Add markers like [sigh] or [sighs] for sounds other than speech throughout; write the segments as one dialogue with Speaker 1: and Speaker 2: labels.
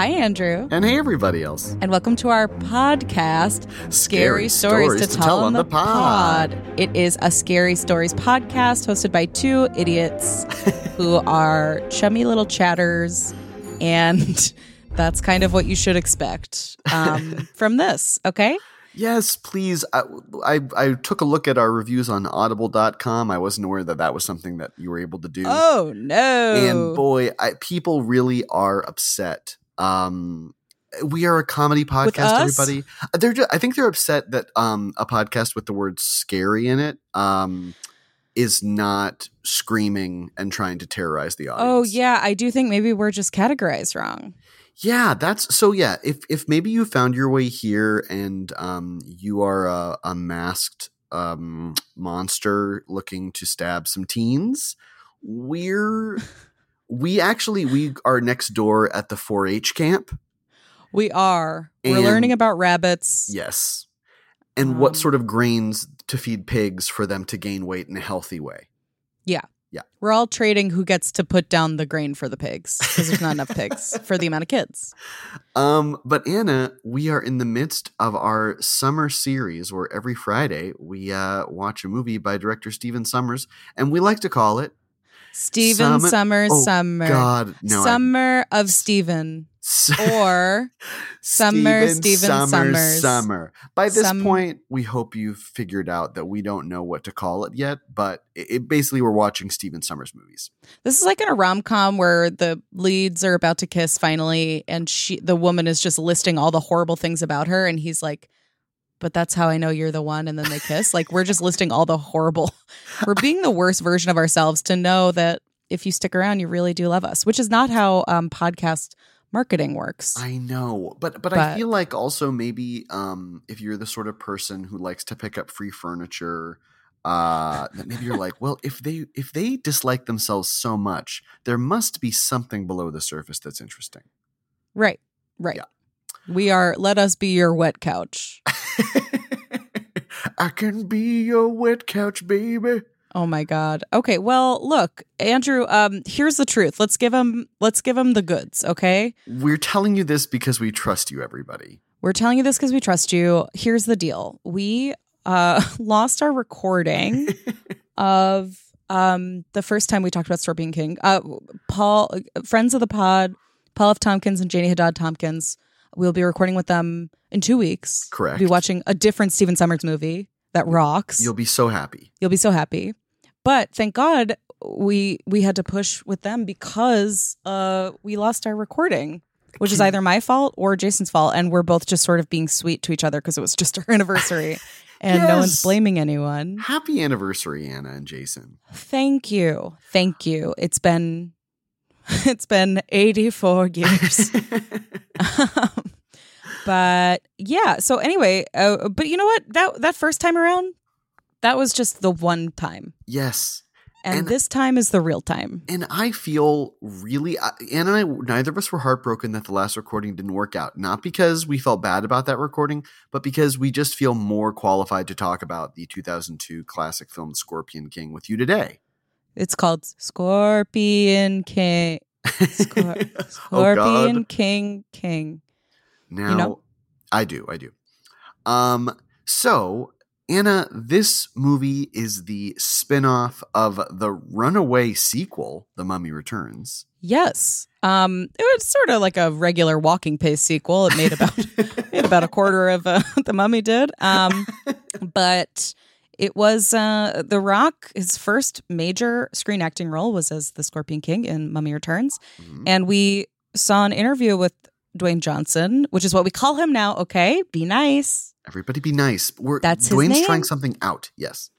Speaker 1: Hi, Andrew.
Speaker 2: And hey, everybody else.
Speaker 1: And welcome to our podcast,
Speaker 2: Scary Stories to Tell on the Pod.
Speaker 1: It is a Scary Stories podcast hosted by two idiots [laughs] who are chummy little chatters. And [laughs] that's kind of what you should expect um, [laughs] from this, okay?
Speaker 2: Yes, please. I, I, I took a look at our reviews on audible.com. I wasn't aware that that was something that you were able to do.
Speaker 1: Oh, no.
Speaker 2: And boy, I, people really are upset. Um, we are a comedy podcast, everybody. They're just, I think they're upset that um, a podcast with the word scary in it um, is not screaming and trying to terrorize the audience.
Speaker 1: Oh, yeah. I do think maybe we're just categorized wrong.
Speaker 2: Yeah, that's so. Yeah, if if maybe you found your way here and um, you are a, a masked um, monster looking to stab some teens, we're [laughs] we actually we are next door at the 4-H camp.
Speaker 1: We are. We're learning about rabbits.
Speaker 2: Yes, and
Speaker 1: Um,
Speaker 2: what sort of grains to feed pigs for them to gain weight in a healthy way. Yeah. Yeah.
Speaker 1: We're all trading who gets to put down the grain for the pigs because there's not enough pigs [laughs] for the amount of kids.
Speaker 2: Um, but Anna, we are in the midst of our summer series where every Friday we uh, watch a movie by director Stephen Sommers, and we like to call it
Speaker 1: Steven
Speaker 2: Summer-
Speaker 1: Summer
Speaker 2: Oh,
Speaker 1: Summer.
Speaker 2: God, no, I-
Speaker 1: Summer of Steven.
Speaker 2: S- [laughs]
Speaker 1: Or Summer Stephen Sommers.
Speaker 2: Summer. By this
Speaker 1: Some-
Speaker 2: point, we hope you've figured out that we don't know what to call it yet, but it, it basically we're watching Stephen Sommers movies.
Speaker 1: this is like in a rom com where the leads are about to kiss finally, and she the woman is just listing all the horrible things about her, and he's like, But that's how I know you're the one, and then they kiss. like we're just listing all the horrible [laughs] we're being the worst version of ourselves to know that if you stick around, you really do love us, which is not how um, podcast marketing works.
Speaker 2: I know, but but, I feel like also maybe um, if you're the sort of person who likes to pick up free furniture, uh, that maybe you're like, well, if they if they dislike themselves so much, there must be something below the surface that's interesting.
Speaker 1: right, right.
Speaker 2: Yeah.
Speaker 1: We are. Let us be your wet couch. [laughs]
Speaker 2: I can be your wet couch, baby.
Speaker 1: Oh my god. Okay, well, look, Andrew, um here's the truth. Let's give him let's give him the goods, okay?
Speaker 2: We're telling you this because we trust you, everybody.
Speaker 1: We're telling you this cuz we trust you. Here's the deal. We uh [laughs] lost our recording [laughs] of um the first time we talked about Scorpion King. Uh Paul friends of the pod, Paul F. Tompkins and Janie Haddad Tompkins. We'll be recording with them in 2 weeks.
Speaker 2: Correct.
Speaker 1: We'll be watching a different Stephen Sommers movie that rocks.
Speaker 2: You'll be so happy.
Speaker 1: You'll be so happy. But thank God we we had to push with them because uh we lost our recording, which is either my fault or Jason's fault, and we're both just sort of being sweet to each other because it was just [laughs] our anniversary, and no one's blaming anyone.
Speaker 2: Happy anniversary, Anna and Jason.
Speaker 1: Thank you, thank you. It's been [laughs] it's been eighty four [laughs] years. Um, but yeah so anyway uh, but you know what that that first time around that was just the one time
Speaker 2: yes.
Speaker 1: and,
Speaker 2: And-
Speaker 1: this time is the real time
Speaker 2: And I feel really, Anna and I, neither of us were heartbroken that the last recording didn't work out. Not because we felt bad about that recording, but because we just feel more qualified to talk about the 2002 classic film Scorpion King with you today.
Speaker 1: It's called scorpion king Scor- [laughs]
Speaker 2: oh,
Speaker 1: scorpion
Speaker 2: God.
Speaker 1: king king
Speaker 2: Now,
Speaker 1: know?
Speaker 2: I do, I do. Um, so Anna, this movie is the spin-off of the runaway sequel, The Mummy Returns.
Speaker 1: yes um it was sort of like a regular walking pace sequel it made about [laughs] made about a quarter of uh, [laughs] the mummy did um but it was uh the rock his first major screen acting role was as the scorpion king in mummy returns
Speaker 2: Mhm.
Speaker 1: and we saw an interview with dwayne johnson which is what we call him now okay be nice
Speaker 2: Everybody be nice. We're,
Speaker 1: That's his
Speaker 2: Dwayne's
Speaker 1: name?
Speaker 2: trying something out. Yes.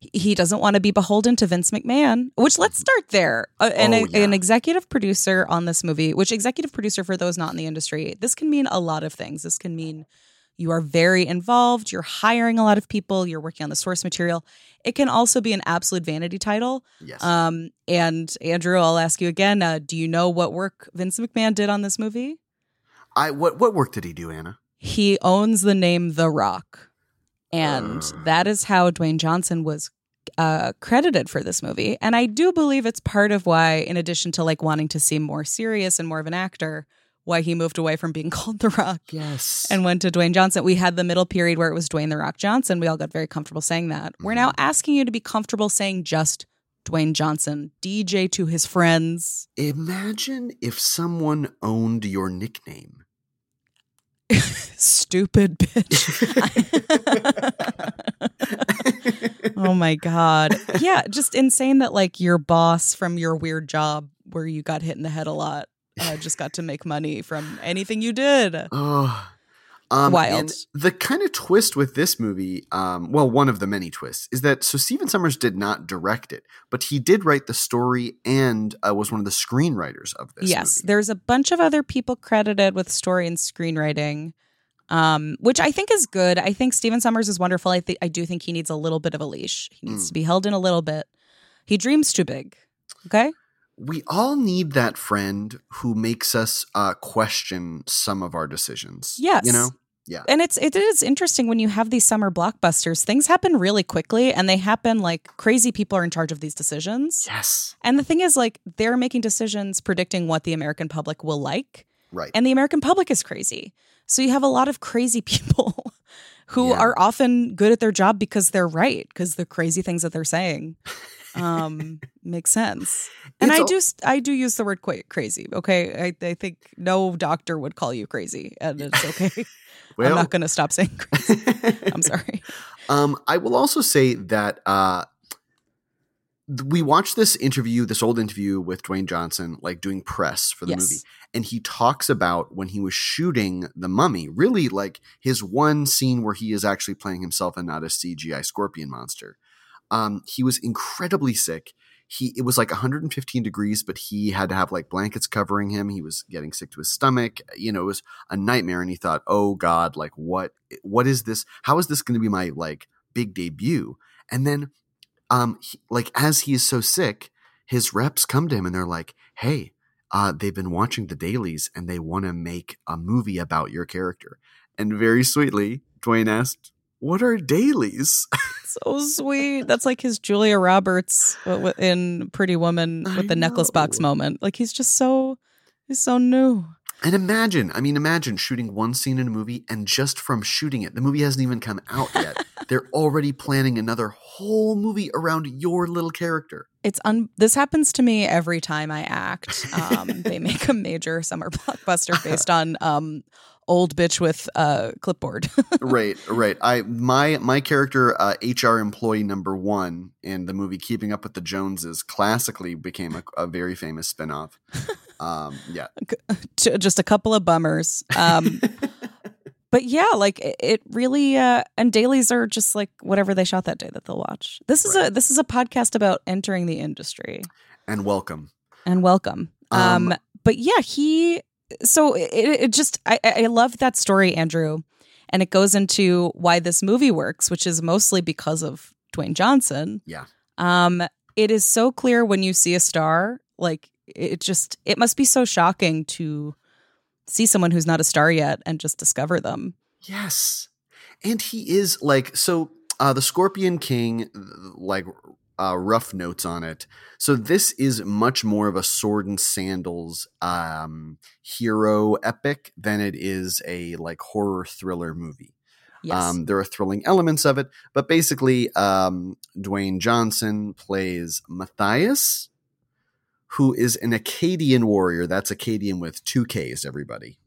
Speaker 1: he doesn't want to be beholden to Vince McMahon, which let's start there. Uh, and
Speaker 2: Oh, yeah.
Speaker 1: an executive producer on this movie, which executive producer for those not in the industry, this can mean a lot of things. This can mean you are very involved, you're hiring a lot of people, you're working on the source material. It can also be an absolute vanity title.
Speaker 2: Yes.
Speaker 1: Um, and Andrew, I'll ask you again. Uh, do you know what work Vince McMahon did on this movie?
Speaker 2: I what what work did he do, Anna?
Speaker 1: He owns the name The Rock, and
Speaker 2: Uh.
Speaker 1: that is how Dwayne Johnson was uh, credited for this movie. And I do believe it's part of why, in addition to like wanting to seem more serious and more of an actor, why he moved away from being [laughs] called The Rock
Speaker 2: Yes.
Speaker 1: and went to Dwayne Johnson. We had the middle period where it was Dwayne The Rock Johnson. We all got very comfortable saying that. We're mm-hmm. now asking you to be comfortable saying just Dwayne Johnson, DJ to his friends.
Speaker 2: Imagine if someone owned your nickname. [laughs]
Speaker 1: Stupid bitch. [laughs] oh my God. Yeah, just insane that like your boss from your weird job where you got hit in the head a lot uh, just got to make money from anything you did.
Speaker 2: Oh. Um,
Speaker 1: Wild.
Speaker 2: And the kind of twist with this movie, um, well, one of the many twists, is that so Stephen Sommers did not direct it, but he did write the story and uh, was one of the screenwriters of this.
Speaker 1: yes,
Speaker 2: movie.
Speaker 1: there's a bunch of other people credited with story and screenwriting, um, which I think is good. I think Stephen Sommers is wonderful. I think I do think he needs a little bit of a leash. He needs
Speaker 2: Mm.
Speaker 1: to be held in a little bit. He dreams too big. Okay.
Speaker 2: We all need that friend who makes us uh, question some of our decisions.
Speaker 1: Yes.
Speaker 2: you know. Yeah.
Speaker 1: And it's it is interesting when you have these summer blockbusters. Things happen really quickly and they happen like crazy people are in charge of these decisions.
Speaker 2: Yes,
Speaker 1: And the thing is like they're making decisions predicting what the American public will like.
Speaker 2: right.
Speaker 1: And the American public is crazy. So you have a lot of crazy [laughs] people who
Speaker 2: Yeah.
Speaker 1: are often good at their job because they're right, because the crazy things that they're saying [laughs] um makes sense. And
Speaker 2: It's
Speaker 1: I s- I do use the word quite crazy. Okay, I, I think no doctor would call you crazy, and [laughs] it's okay. I'm not going to stop saying [laughs] crazy. I'm sorry.
Speaker 2: Um, I will also say that uh, we watched this interview, this old interview with Dwayne Johnson, like doing press for the
Speaker 1: Yes.
Speaker 2: movie, and he talks about when he was shooting The Mummy, really like his one scene where he is actually playing himself and not a CGI scorpion monster. Um, he was incredibly sick. He it was like 115 degrees, but he had to have like blankets covering him. He was getting sick to his stomach. You know, it was a nightmare. And he thought, "Oh God, like what? What is this? How is this going to be my like big debut?" And then, um, he, like as he is so sick, his reps come to him and they're like, "Hey, uh, they've been watching the dailies and they want to make a movie about your character." And very sweetly, Dwayne asked, "What are dailies?" [laughs]
Speaker 1: So sweet. That's like his Julia Roberts w- in Pretty Woman
Speaker 2: I
Speaker 1: with the necklace box moment. Like he's just so he's so new.
Speaker 2: And imagine, I mean, imagine shooting one scene in a movie and just from shooting it, the movie hasn't even come out yet. [laughs] They're already planning another whole movie around your little character.
Speaker 1: It's un. This happens to me every time I act. Um, they make a major summer [laughs] blockbuster based on um, old bitch with a clipboard. [laughs]
Speaker 2: right, right. I my my character, uh, HR employee number one in the movie Keeping Up with the Joneses, classically became a, a very famous spinoff. [laughs] Um, yeah,
Speaker 1: just a couple of bummers. Um, [laughs] but yeah, like it, it really. Uh, and dailies are just like whatever they shot that day that they'll watch. This is a this is a podcast about entering the industry.
Speaker 2: and welcome.
Speaker 1: and welcome. Um,
Speaker 2: Um,
Speaker 1: but yeah, he. So it, it just I I I love that story, Andrew, and it goes into why this movie works, which is mostly because of Dwayne Johnson.
Speaker 2: Yeah.
Speaker 1: Um, it is so clear when you see a star, like it just it must be so shocking to see someone who's not a star yet and just discover them.
Speaker 2: Yes. And he is like so uh the Scorpion King like uh rough notes on it. So this is much more of a sword and sandals um hero epic than it is a like horror thriller movie.
Speaker 1: Yes.
Speaker 2: Um there are thrilling elements of it, but basically um Dwayne Johnson plays Mathayus who is an Akkadian warrior. That's Akkadian with two K's everybody.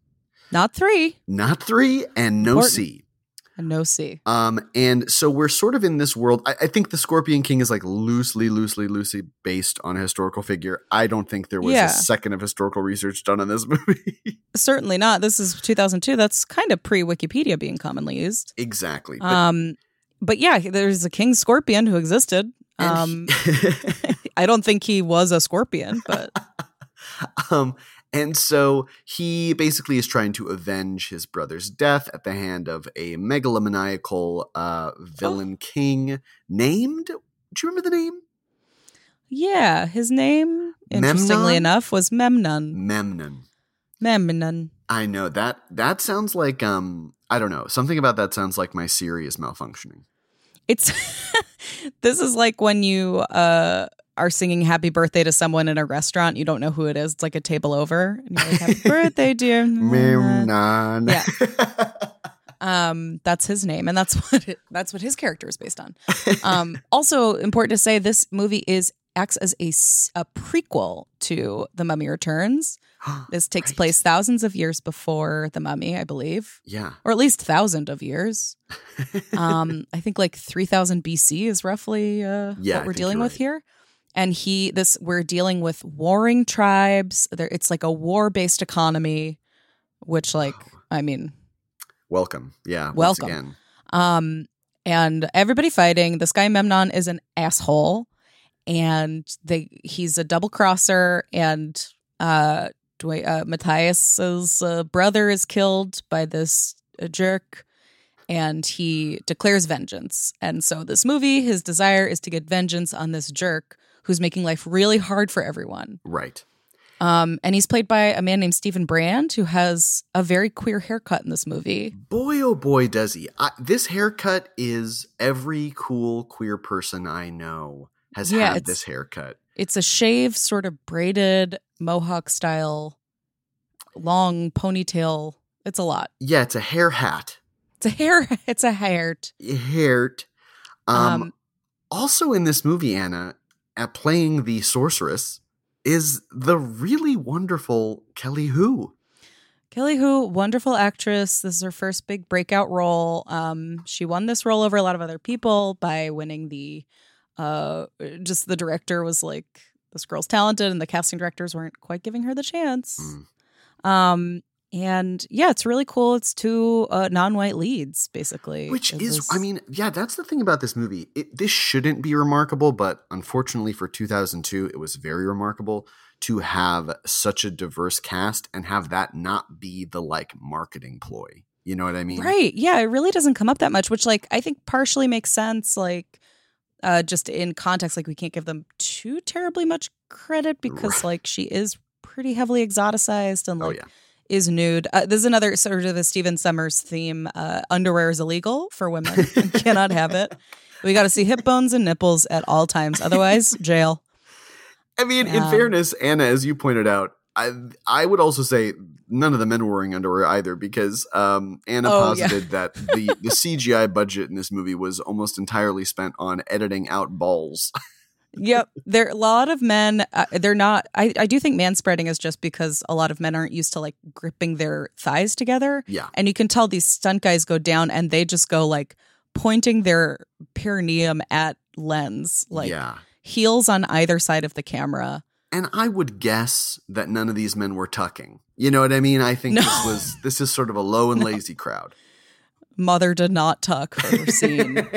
Speaker 1: not three
Speaker 2: Not 3 and no
Speaker 1: Important.
Speaker 2: C.
Speaker 1: and no C.
Speaker 2: Um, and so we're sort of in this world. I, I think the Scorpion King is like loosely, loosely, loosely based on a historical figure. I don't think there was
Speaker 1: Yeah.
Speaker 2: a second of historical research done on this [laughs] movie.
Speaker 1: Certainly not. This is 2002. That's kind of pre Wikipedia being commonly used.
Speaker 2: exactly. But,
Speaker 1: Um, but yeah, there's a king scorpion who existed. Um,
Speaker 2: he- [laughs]
Speaker 1: I don't think he was a scorpion, but [laughs]
Speaker 2: um, And so he basically is trying to avenge his brother's death at the hand of a megalomaniacal uh, villain king named. Do you remember the name?
Speaker 1: Yeah, his name, interestingly
Speaker 2: Memnon?
Speaker 1: enough, was Memnon.
Speaker 2: Memnon.
Speaker 1: Memnon.
Speaker 2: I know that that sounds like um I don't know something about that sounds like my Siri is malfunctioning.
Speaker 1: It's [laughs] this is like when you uh are singing happy birthday to someone in a restaurant, you don't know who it is. It's like a table over. And you're like, Happy [laughs] birthday, dear.
Speaker 2: Memnon. [laughs]
Speaker 1: Yeah. [laughs] Um, that's his name, and that's what it, that's what his character is based on. Um, also important to say, this movie is acts as a, a prequel to The Mummy Returns. [gasps] This takes
Speaker 2: Right.
Speaker 1: place thousands of years before The Mummy, I believe,
Speaker 2: yeah.
Speaker 1: or at least thousand of years. Um, I think like three thousand BC is roughly uh,
Speaker 2: Yeah,
Speaker 1: what we're dealing
Speaker 2: you're
Speaker 1: with
Speaker 2: right.
Speaker 1: here. And he, this, we're dealing with warring tribes. There, it's like a war-based economy, which, like, I mean,
Speaker 2: Welcome. Yeah.
Speaker 1: Welcome. um, and everybody fighting. This guy Memnon is an asshole, and they he's a double crosser. And uh, uh Mathayus's uh, brother is killed by this uh, jerk, and he declares vengeance. And so this movie, his desire is to get vengeance on this jerk who's making life really hard for everyone.
Speaker 2: Right.
Speaker 1: Um, and he's played by a man named Steven Brand, who has a very queer haircut in this movie.
Speaker 2: Boy, oh boy, does he. I, this haircut is every cool queer person I know has
Speaker 1: Yeah,
Speaker 2: had this haircut.
Speaker 1: It's a shave, sort of braided mohawk style, long ponytail. It's a lot.
Speaker 2: Yeah, it's a hair hat.
Speaker 1: It's a hair. [laughs] It's a hair.
Speaker 2: Haired. Um,
Speaker 1: Um,
Speaker 2: also in this movie, Anna, at playing the sorceress, is the really wonderful Kelly Hu.
Speaker 1: Kelly Hu, wonderful actress. This is her first big breakout role. Um, she won this role over a lot of other people by winning the. Uh, just the director was like, "This girl's talented," and the casting directors weren't quite giving her the chance.
Speaker 2: Mm.
Speaker 1: Um, and yeah, it's really cool. It's two uh, non-white leads, basically.
Speaker 2: Which
Speaker 1: It
Speaker 2: is,
Speaker 1: was-
Speaker 2: I mean, yeah, that's the thing about this movie. It, this shouldn't be remarkable, but unfortunately for 2002, it was very remarkable to have such a diverse cast and have that not be the like marketing ploy. You know what I mean?
Speaker 1: Right. Yeah, it really doesn't come up that much, which like I think partially makes sense like uh just in context like we can't give them too terribly much credit because like she is pretty heavily exoticized and
Speaker 2: Oh,
Speaker 1: like
Speaker 2: yeah.
Speaker 1: Is nude. Uh, this is another sort of the Stephen Sommers theme. Uh underwear is illegal for women. [laughs] Cannot have it. We got to see hip bones and nipples at all times. Otherwise, jail. [laughs]
Speaker 2: I mean, in
Speaker 1: Um,
Speaker 2: fairness, Anna, as you pointed out, I I would also say none of the men were wearing underwear either because um, Anna
Speaker 1: Oh, yeah.
Speaker 2: posited that the, the [laughs] CGI budget in this movie was almost entirely spent on editing out balls.
Speaker 1: Yep. There a lot of men uh, they're not I, I do think man spreading is just because a lot of men aren't used to like gripping their thighs together.
Speaker 2: yeah.
Speaker 1: And you can tell these stunt guys go down and they just go like pointing their perineum at lens, like
Speaker 2: yeah.
Speaker 1: heels on either side of the camera.
Speaker 2: And I would guess that none of these men were tucking. You know what I mean? I think
Speaker 1: No.
Speaker 2: this was this is sort of a low and [laughs] lazy crowd.
Speaker 1: Mother did not tuck her [laughs] scene.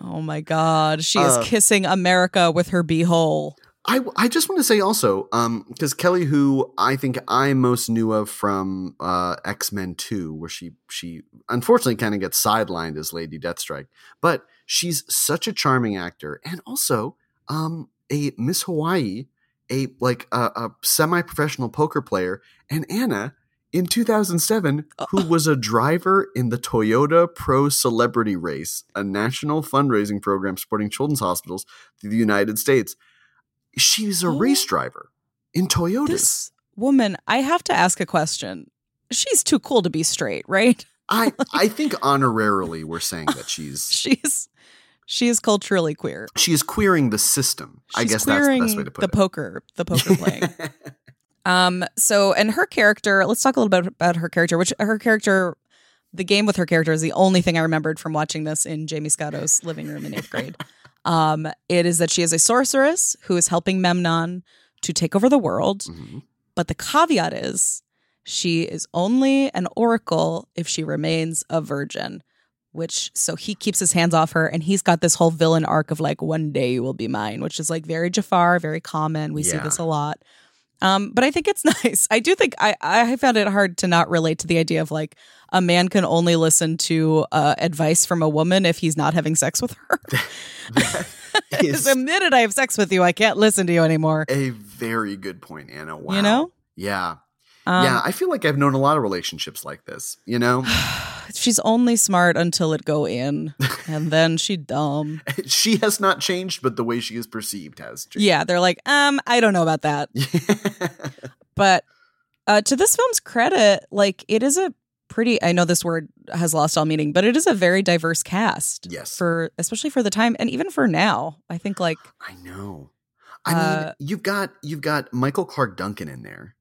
Speaker 1: oh my god. She is
Speaker 2: Uh,
Speaker 1: kissing America with her beehole.
Speaker 2: I, I just want to say also, um, because Kelly, who I think I most knew of from uh, X Men Two, where she she unfortunately kind of gets sidelined as Lady Deathstrike, but she's such a charming actor, and also um, a Miss Hawaii, a like a, a semi professional poker player, and Anna in 2007, who was a driver in the Toyota Pro Celebrity Race, a national fundraising program supporting children's hospitals through the United States. She's a
Speaker 1: Oh.
Speaker 2: race driver in Toyotas.
Speaker 1: This woman, I have to ask a question. She's too cool to be straight, right?
Speaker 2: I [laughs] I think honorarily we're saying that she's [laughs]
Speaker 1: She's she is culturally queer.
Speaker 2: she is queering the system. I
Speaker 1: She's
Speaker 2: guess that's the best way to put
Speaker 1: the
Speaker 2: it.
Speaker 1: poker, the poker [laughs] playing. Um, so and her character, let's talk a little bit about her character, which her character the game with her character is the only thing I remembered from watching this in Jamie Scotto's living room in eighth grade. [laughs] Um, it is that she is a sorceress who is helping Memnon to take over the world.
Speaker 2: Mhm.
Speaker 1: But the caveat is she is only an oracle if she remains a virgin, which so he keeps his hands off her and he's got this whole villain arc of like, one day you will be mine, which is like very Jafar, very common. We see this a lot. Um, but I think it's [laughs] nice. I do think I I found it hard to not relate to the idea of like a man can only listen to uh, advice from a woman if he's not having sex with her. [laughs]
Speaker 2: That [laughs] is
Speaker 1: the minute I have sex with you, I can't listen to you anymore.
Speaker 2: a very good point, Anna. Wow.
Speaker 1: You know?
Speaker 2: Yeah.
Speaker 1: Um,
Speaker 2: yeah. I feel like I've known a lot of relationships like this, you know? [sighs] [sighs] [sighs]
Speaker 1: she's only smart until it go in, and then she dumb. [laughs]
Speaker 2: she has not changed, but the way she is perceived has changed.
Speaker 1: Yeah, they're like, um, I don't know about that. [laughs] But uh, to this film's credit, like it is a pretty. I know this word has lost all meaning, but it is a very diverse cast.
Speaker 2: Yes.
Speaker 1: for especially for the time and even for now. I think like
Speaker 2: I know. I mean,
Speaker 1: Uh,
Speaker 2: you've got you've got Michael Clarke Duncan in there.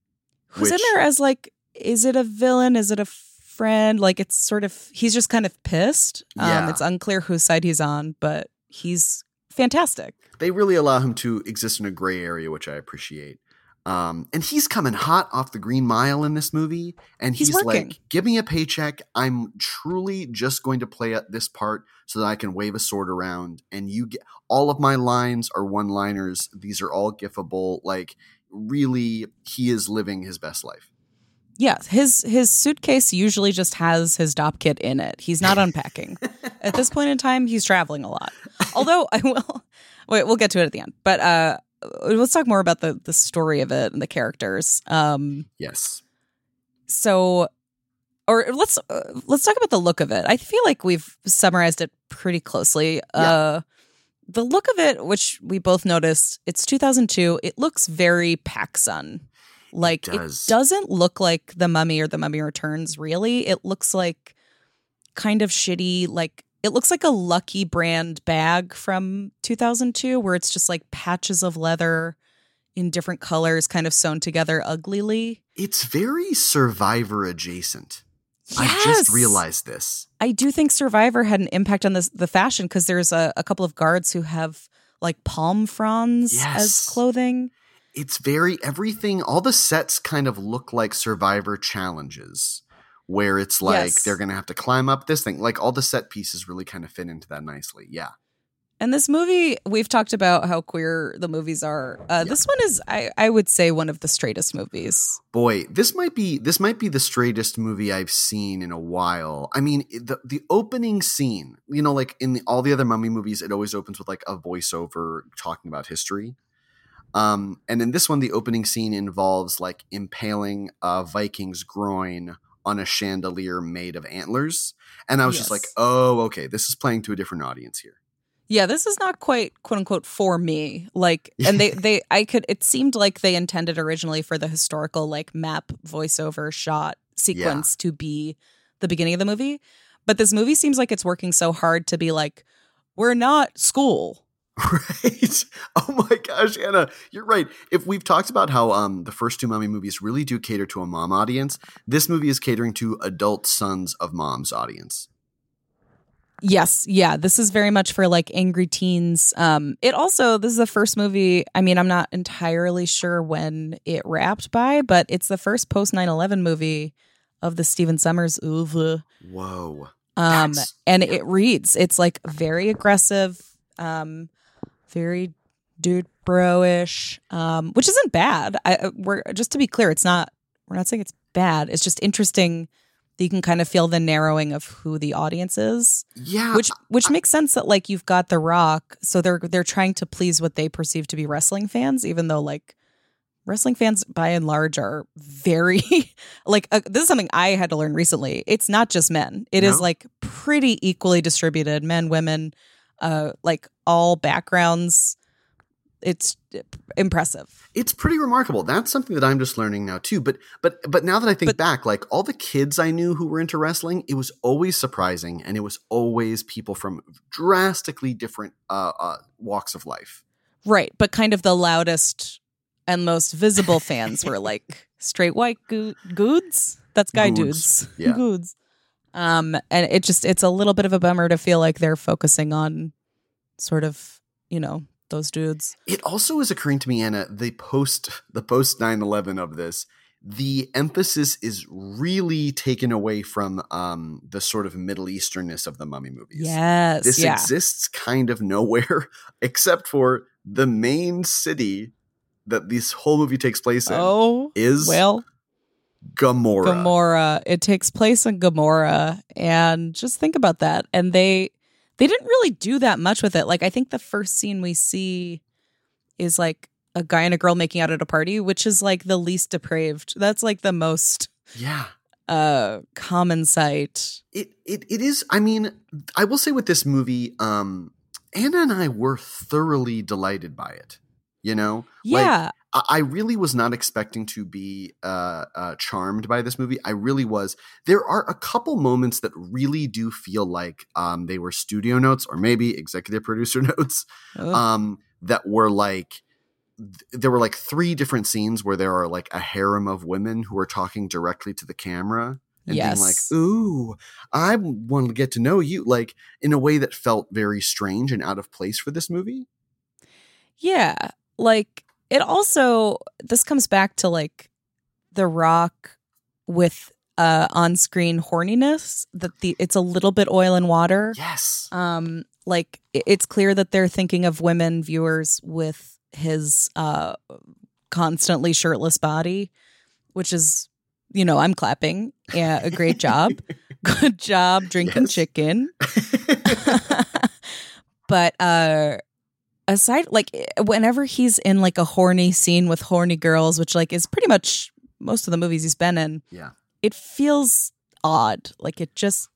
Speaker 1: who's in there as like, is it a villain? Is it a friend? Like it's sort of he's just kind of pissed.
Speaker 2: Yeah.
Speaker 1: Um, it's unclear whose side he's on, but he's fantastic.
Speaker 2: They really allow him to exist in a gray area, which I appreciate. Um, and he's coming hot off the Green Mile in this movie, and
Speaker 1: He's
Speaker 2: he's, like, "Give me a paycheck. I'm truly just going to play at this part so that I can wave a sword around, and you get all of my lines are one-liners. These are all gifable. Like, really, he is living his best life.
Speaker 1: Yeah, his his suitcase usually just has his dop kit in it. He's not unpacking. [laughs] at this point in time, he's traveling a lot. Although I will [laughs] wait, we'll get to it at the end. But uh let's talk more about the the story of it and the characters. Um
Speaker 2: Yes,
Speaker 1: so or let's uh, let's talk about the look of it. I feel like we've summarized it pretty closely. Uh the look of it, which we both noticed, it's 2002. It looks very PacSun. Like it,
Speaker 2: does.
Speaker 1: doesn't look like the Mummy or the Mummy Returns. Really, it looks like kind of shitty. Like it looks like a Lucky Brand bag from 2002, where it's just like patches of leather in different colors, kind of sewn together uglily.
Speaker 2: it's very Survivor adjacent. I just realized this.
Speaker 1: I do think Survivor had an impact on this the fashion because there's a, a couple of guards who have like palm fronds as clothing.
Speaker 2: It's very everything all the sets kind of look like survivor challenges where it's like
Speaker 1: Yes.
Speaker 2: they're gonna have to climb up this thing like all the set pieces really kind of fit into that nicely yeah
Speaker 1: And this movie, we've talked about how queer the movies are. Uh, This one is, I, I would say, one of the straightest movies.
Speaker 2: boy this might be this might be the straightest movie i've seen in a while i mean the the opening scene you know like in the, all the other mummy movies it always opens with like a voiceover talking about history um and in this one the opening scene involves like impaling a viking's groin on a chandelier made of antlers and i was just like oh okay this is playing to a different audience here
Speaker 1: Yeah, this is not quite quote unquote for me. Like, [laughs] and they, they, I could, it seemed like they intended originally for the historical like map voiceover shot sequence to be the beginning of the movie. But this movie seems like it's working so hard to be like, we're not school. [laughs]
Speaker 2: Right. Oh my gosh, Anna, you're right. If we've talked about how um the first two mummy movies really do cater to a mom audience, this movie is catering to adult sons of moms audience.
Speaker 1: Yes, yeah, this is very much for like angry teens. Um, it also this is the first movie. I mean, I'm not entirely sure when it wrapped by, but it's the first post 9/11 movie of the Stephen Sommers oeuvre.
Speaker 2: Whoa.
Speaker 1: Um,
Speaker 2: That's-
Speaker 1: and
Speaker 2: yeah.
Speaker 1: it reads. It's like very aggressive, um, very dude bro-ish, um, which isn't bad. I uh, we're just to be clear, it's not. We're not saying it's bad. It's just interesting that you can kind of feel the narrowing of who the audience is
Speaker 2: Yeah.
Speaker 1: which which makes sense that like you've got the rock so they're they're trying to please what they perceive to be wrestling fans even though like wrestling fans by and large are very [laughs] like uh, this is something i had to learn recently it's not just men It is
Speaker 2: No?
Speaker 1: like pretty equally distributed men women uh like all backgrounds it's impressive
Speaker 2: it's pretty remarkable. That's something that I'm just learning now too. But but but now that I think
Speaker 1: But-
Speaker 2: back, like all the kids I knew who were into wrestling, it was always surprising and it was always people from drastically different uh, uh walks of life.
Speaker 1: right but kind of the loudest and most visible fans were like [laughs] straight white goo- goods that's guy
Speaker 2: Goods,
Speaker 1: dudes
Speaker 2: yeah. [laughs]
Speaker 1: goods um and it just it's a little bit of a bummer to feel like they're focusing on sort of you know those dudes.
Speaker 2: It also is occurring to me, Anna, the post the post 9-11 of this, the emphasis is really taken away from um the sort of Middle Easternness of the mummy movies.
Speaker 1: yes
Speaker 2: This
Speaker 1: yeah.
Speaker 2: exists kind of nowhere [laughs] except for the main city that this whole movie takes place in
Speaker 1: Oh,
Speaker 2: is
Speaker 1: well,
Speaker 2: Gomorrah.
Speaker 1: Gomorrah. It takes place in Gomorrah, and just think about that. And they they didn't really do that much with it. Like I think the first scene we see is like a guy and a girl making out at a party, which is like the least depraved. That's like the most
Speaker 2: Yeah.
Speaker 1: uh common sight.
Speaker 2: It it it is I mean, I will say with this movie, um Anna and I were thoroughly delighted by it. You know?
Speaker 1: Yeah.
Speaker 2: I I really was not expecting to be uh, uh, charmed by this movie. I really was. There are a couple moments that really do feel like um, they were studio notes or maybe executive producer [laughs] notes
Speaker 1: Ugh.
Speaker 2: um, that were like there were like three different scenes where there are like a harem of women who are talking directly to the camera and being like, "Ooh, I want to get to know you," like in a way that felt very strange and out of place for this movie.
Speaker 1: Yeah. Like it also this comes back to like The Rock with uh on-screen horniness that the it's a little bit oil and water.
Speaker 2: Yes,
Speaker 1: Um like it's clear that they're thinking of women viewers with his uh constantly shirtless body, which is you know, I'm clapping. Yeah, a great job. [laughs] Good job drinking
Speaker 2: Yes.
Speaker 1: chicken. [laughs] [laughs] but uh aside like eh, whenever he's in like a horny scene with horny girls which like is pretty much most of the movies he's been in
Speaker 2: Yeah.
Speaker 1: it feels odd like it just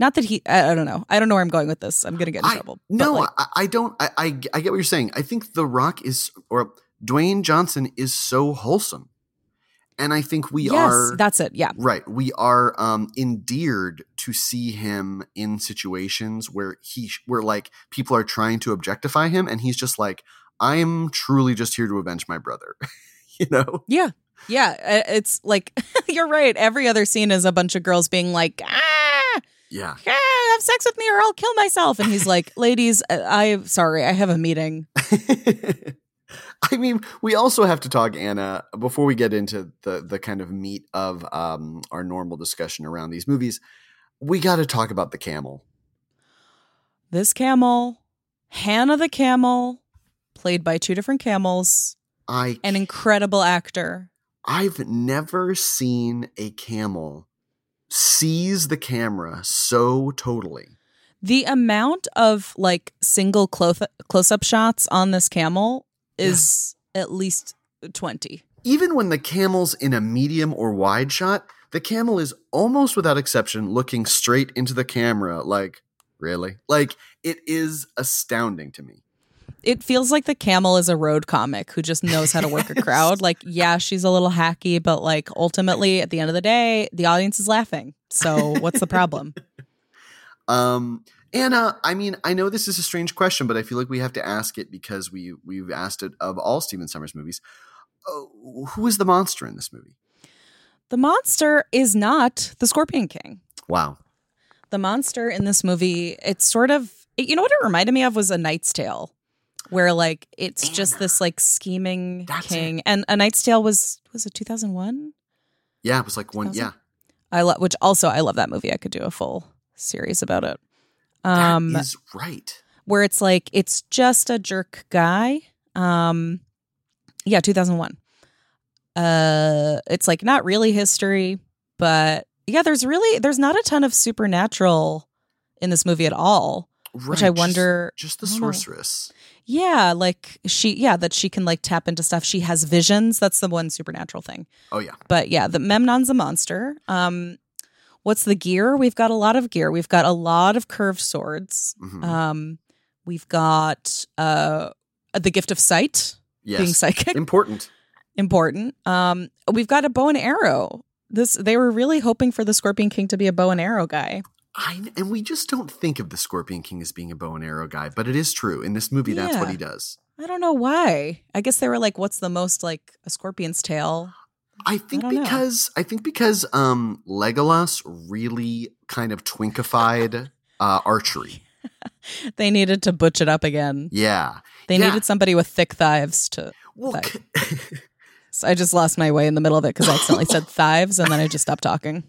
Speaker 1: not that he i, I don't know i don't know where i'm going with this i'm gonna get in
Speaker 2: I-
Speaker 1: trouble
Speaker 2: No,
Speaker 1: like,
Speaker 2: I, I don't. I, I I get what you're saying. I think The Rock is, or Dwayne Johnson is so wholesome, and I think we
Speaker 1: yes
Speaker 2: are
Speaker 1: that's it yeah
Speaker 2: right. We are um endeared to see him in situations where he, where like people are trying to objectify him, and he's just like, I'm truly just here to avenge my brother. [laughs] you know?
Speaker 1: yeah yeah it's like [laughs] you're right every other scene is a bunch of girls being like ah
Speaker 2: Yeah.
Speaker 1: ah, have sex with me or I'll kill myself. And he's like, [laughs] ladies, uh, I'm sorry, I have a meeting. [laughs]
Speaker 2: I mean, we also have to talk, Anna, before we get into the the kind of meat of um, our normal discussion around these movies. We got to talk about the camel.
Speaker 1: This camel, Hannah the camel, played by two different camels,
Speaker 2: I
Speaker 1: an incredible actor.
Speaker 2: I've never seen a camel seize the camera so totally.
Speaker 1: The amount of like single close close up shots on this camel is at least 20.
Speaker 2: Even when the camel's in a medium or wide shot, the camel is almost without exception looking straight into the camera like, really? Like it is astounding to me.
Speaker 1: It feels like the camel is a road comic who just knows how to work a [laughs] crowd. Like, yeah, she's a little hacky, but like ultimately at the end of the day, the audience is laughing. So what's the problem? [laughs]
Speaker 2: Um, Anna, I mean, I know this is a strange question, but I feel like we have to ask it because we we've asked it of all Stephen Sommers movies. Uh, who is the monster in this movie?
Speaker 1: The monster is not the Scorpion King.
Speaker 2: Wow.
Speaker 1: The monster in this movie, it's sort of, it- you know what it reminded me of was A Knight's Tale, where like it's just this like scheming
Speaker 2: That's
Speaker 1: king. And A Knight's Tale was, was it 2001?
Speaker 2: Yeah, it was like one.
Speaker 1: 2000?
Speaker 2: Yeah,
Speaker 1: I love, which also I love that movie. I could do a full series about it.
Speaker 2: That
Speaker 1: Um,
Speaker 2: is right.
Speaker 1: where it's like it's just a jerk guy. Um, yeah, 2001. Uh, it's like not really history, but yeah, there's really there's not a ton of supernatural in this movie at all.
Speaker 2: Right.
Speaker 1: Which
Speaker 2: I
Speaker 1: wonder-
Speaker 2: Just, the
Speaker 1: I know.
Speaker 2: sorceress.
Speaker 1: Yeah, like she, yeah, that she can like tap into stuff. She has visions. That's the one supernatural thing.
Speaker 2: Oh yeah.
Speaker 1: But yeah, the Memnon's a monster. Um, what's the gear? We've got a lot of gear. We've got a lot of curved swords.
Speaker 2: Mhm.
Speaker 1: Um, we've got uh the gift of sight, being psychic,
Speaker 2: Important.
Speaker 1: important. Um, we've got a bow and arrow. This they were really hoping for the Scorpion King to be a bow and arrow guy.
Speaker 2: I, and we just don't think of the Scorpion King as being a bow and arrow guy, but it is true in this movie. That's what he does.
Speaker 1: I don't know why. I guess they were like, "What's the most like a scorpion's tail?"
Speaker 2: I think
Speaker 1: know.
Speaker 2: because I think because um Legolas really kind of twinkified uh archery. [laughs]
Speaker 1: They needed to butch it up again.
Speaker 2: Yeah.
Speaker 1: They
Speaker 2: Yeah.
Speaker 1: needed somebody with thick thighs to.
Speaker 2: Well, [laughs]
Speaker 1: So I just lost my way in the middle of it because I accidentally said thighs and then I just stopped talking.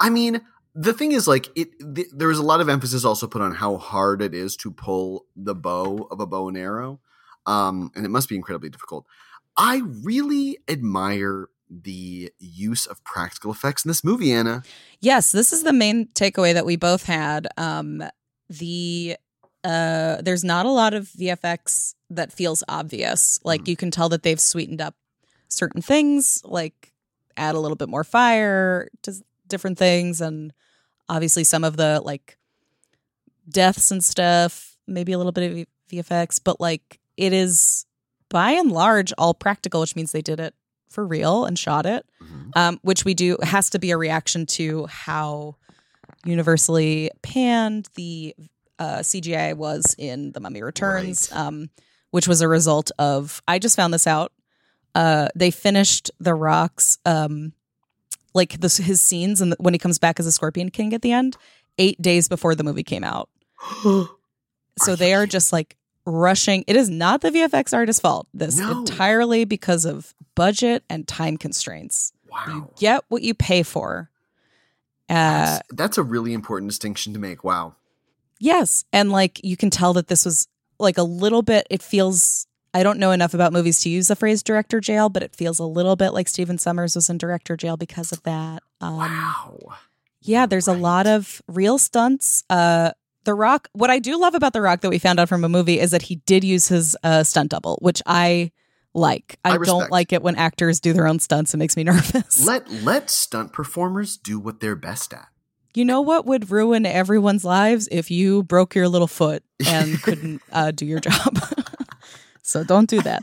Speaker 2: I mean, the thing is, like, it. Th- there is a lot of emphasis also put on how hard it is to pull the bow of a bow and arrow. um, and it must be incredibly difficult. I really admire the use of practical effects in this movie, Anna.
Speaker 1: Yes, this is the main takeaway that we both had. Um, the uh, there's not a lot of VFX that feels obvious. Like
Speaker 2: Mm.
Speaker 1: you can tell that they've sweetened up certain things, like add a little bit more fire to different things, and obviously some of the like deaths and stuff, maybe a little bit of VFX, but like it is by and large all practical, which means they did it for real and shot it
Speaker 2: Mhm.
Speaker 1: um, which we do has to be a reaction to how universally panned the uh, CGI was in The Mummy Returns,
Speaker 2: Right.
Speaker 1: um, which was a result of. I just found this out. Uh, they finished The Rock's um, like this his scenes and when he comes back as a Scorpion King at the end eight days before the movie came out. [gasps] So they are just like rushing. It is not the VFX artist's fault. This
Speaker 2: No.
Speaker 1: entirely because of budget and time constraints. You
Speaker 2: wow.
Speaker 1: get what you pay for. Uh,
Speaker 2: That's, that's a really important distinction to make. Wow.
Speaker 1: yes, and like you can tell that this was like a little bit. It feels. I don't know enough about movies to use the phrase director jail, but it feels a little bit like Stephen Sommers was in director jail because of that. Um,
Speaker 2: wow.
Speaker 1: Yeah, there's a lot of real stunts. Uh The Rock, what I do love about The Rock that we found out from a movie is that he did use his uh, stunt double, which I like. I,
Speaker 2: I
Speaker 1: don't like it when actors do their own stunts. It makes me [laughs] nervous.
Speaker 2: Let let stunt performers do what they're best at.
Speaker 1: you know what would ruin everyone's lives if you broke your little foot and [laughs] couldn't uh, do your job. [laughs] so don't do that.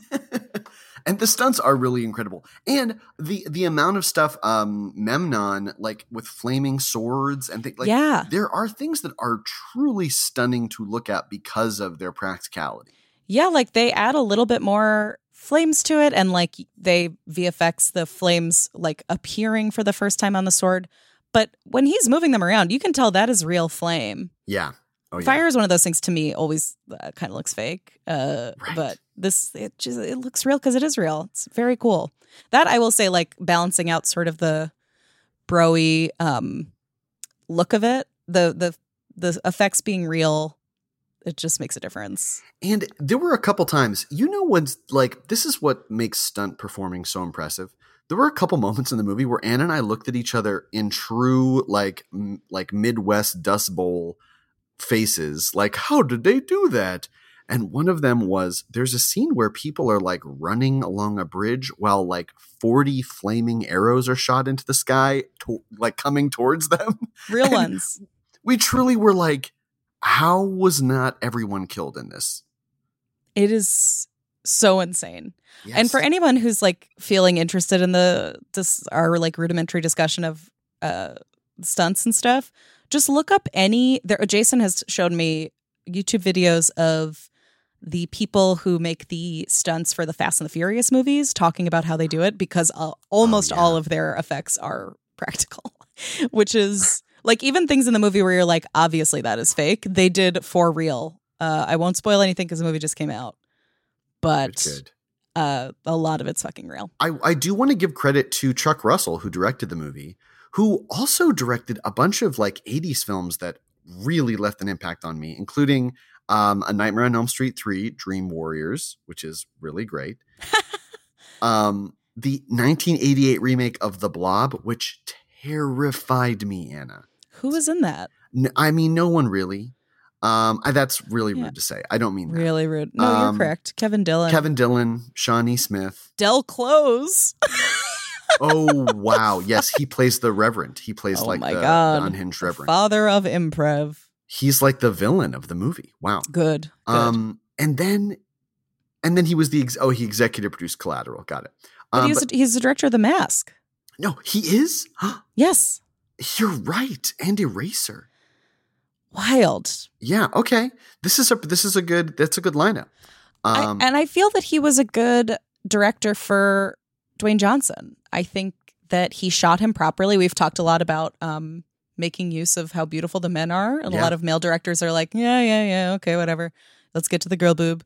Speaker 2: And the stunts are really incredible. And the the amount of stuff um Memnon like with flaming swords and things like
Speaker 1: yeah.
Speaker 2: there are things that are truly stunning to look at because of their practicality.
Speaker 1: Yeah, like they add a little bit more flames to it and like they VFX the flames like appearing for the first time on the sword. But when he's moving them around, you can tell that is real flame.
Speaker 2: Yeah. Oh yeah.
Speaker 1: Fire is one of those things to me always uh, kind of looks fake. Uh
Speaker 2: Right.
Speaker 1: but this it just it looks real cuz it is real. It's very cool. That I will say like balancing out sort of the broy um look of it, the the the effects being real, it just makes a difference.
Speaker 2: And there were a couple times, you know, when like this is what makes stunt performing so impressive. There were a couple moments in the movie where Anna and I looked at each other in true like m- like Midwest Dust Bowl faces, like how did they do that? And one of them was there's a scene where people are like running along a bridge while like 40 flaming arrows are shot into the sky, to- like coming towards them. [laughs]
Speaker 1: Real
Speaker 2: And-
Speaker 1: ones.
Speaker 2: We truly were like, how was not everyone killed in this?
Speaker 1: It is so insane. And for anyone who's like feeling interested in the this our like rudimentary discussion of uh stunts and stuff, just look up any there Jason has shown me YouTube videos of the people who make the stunts for the Fast and the Furious movies talking about how they do it because uh, almost
Speaker 2: Oh, yeah.
Speaker 1: all of their effects are [laughs] practical, which is like even things in the movie where you're like obviously that is fake, they did for real. Uh, I won't spoil anything because the movie just came out, but uh, a lot of it's fucking real.
Speaker 2: I, I do want to give credit to Chuck Russell, who directed the movie, who also directed a bunch of like 80s films that really left an impact on me, including um, A Nightmare on Elm Street 3, Dream Warriors, which is really great. [laughs] um, the 1988 remake of The Blob, which terrified me, Anna.
Speaker 1: Who was in that?
Speaker 2: N- I mean, no one really. Um, I, that's really
Speaker 1: Yeah.
Speaker 2: rude to say. I don't mean that.
Speaker 1: Really rude. No,
Speaker 2: Um,
Speaker 1: you're correct. Kevin Dillon.
Speaker 2: Kevin Dillon, Shawnee Smith.
Speaker 1: Del Close. [laughs]
Speaker 2: Oh wow! Yes, he plays the Reverend. He plays
Speaker 1: Oh
Speaker 2: like
Speaker 1: my
Speaker 2: the,
Speaker 1: God.
Speaker 2: the unhinged Reverend.
Speaker 1: Father of improv.
Speaker 2: He's like the villain of the movie. Wow.
Speaker 1: Good. Good.
Speaker 2: Um, and then, and then he was the ex- oh he executive produced Collateral. Got it.
Speaker 1: but
Speaker 2: Um,
Speaker 1: he's,
Speaker 2: but-
Speaker 1: he's the director of The Mask.
Speaker 2: no, he is. [gasps]
Speaker 1: Yes.
Speaker 2: You're right. And Eraser.
Speaker 1: Wild.
Speaker 2: Yeah. Okay. This is a this is a good that's a good lineup. Um,
Speaker 1: I, and I feel that he was a good director for Dwayne Johnson. I think that he shot him properly. We've talked a lot about um, making use of how beautiful the men are. And
Speaker 2: Yeah.
Speaker 1: a lot of male directors are like, yeah, yeah, yeah, okay, whatever. Let's get to the girl boob.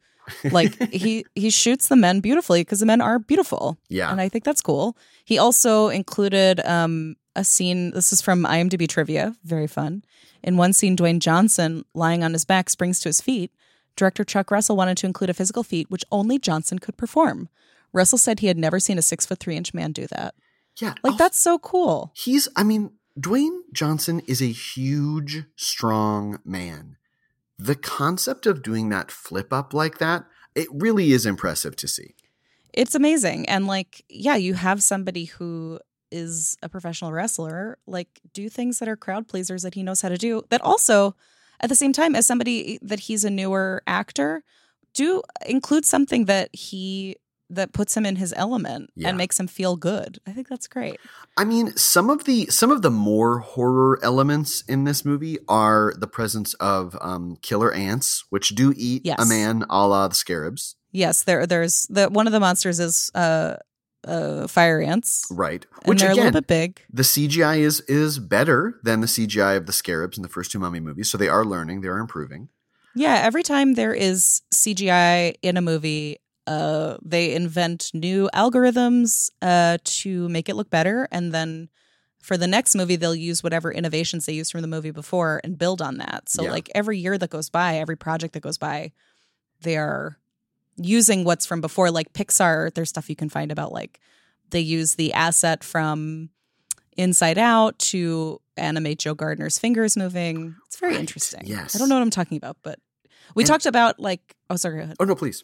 Speaker 1: Like [laughs] he he shoots the men beautifully because the men are beautiful.
Speaker 2: yeah.
Speaker 1: and I think that's cool. He also included um, a scene. This is from IMDb trivia. Very fun. In one scene, Dwayne Johnson, lying on his back, springs to his feet, Director Chuck Russell wanted to include a physical feat which only Johnson could perform. Russell said he had never seen a six foot three inch man do that.
Speaker 2: Yeah.
Speaker 1: Like,
Speaker 2: also-
Speaker 1: that's so cool.
Speaker 2: He's, I mean, Dwayne Johnson is a huge, strong man. The concept of doing that flip up like that, it really is impressive to see.
Speaker 1: It's amazing. And like, yeah, you have somebody who is a professional wrestler, like do things that are crowd pleasers that he knows how to do. That also, at the same time, as somebody that he's a newer actor, do include something that he that puts him in his element
Speaker 2: Yeah.
Speaker 1: and makes him feel good. I think that's great.
Speaker 2: I mean, some of the some of the more horror elements in this movie are the presence of um, killer ants, which do eat
Speaker 1: Yes.
Speaker 2: a man, a la the scarabs,
Speaker 1: Yes, there there's the one of the monsters is uh uh fire ants.
Speaker 2: right? Which
Speaker 1: they're a little bit big.
Speaker 2: the CGI is is better than the CGI of the scarabs in the first two Mummy movies, so they are learning, they are improving.
Speaker 1: Yeah, every time there is CGI in a movie, uh, they invent new algorithms uh, to make it look better, and then for the next movie, they'll use whatever innovations they used from the movie before and build on that. So,
Speaker 2: Yeah.
Speaker 1: like every year that goes by, every project that goes by, they are using what's from before. Like Pixar, there's stuff you can find about like they use the asset from Inside Out to animate Joe Gardner's fingers moving. It's very
Speaker 2: Right,
Speaker 1: interesting.
Speaker 2: yes.
Speaker 1: I don't know what I'm talking about, but we
Speaker 2: And-
Speaker 1: talked about like oh sorry.
Speaker 2: Oh no, please.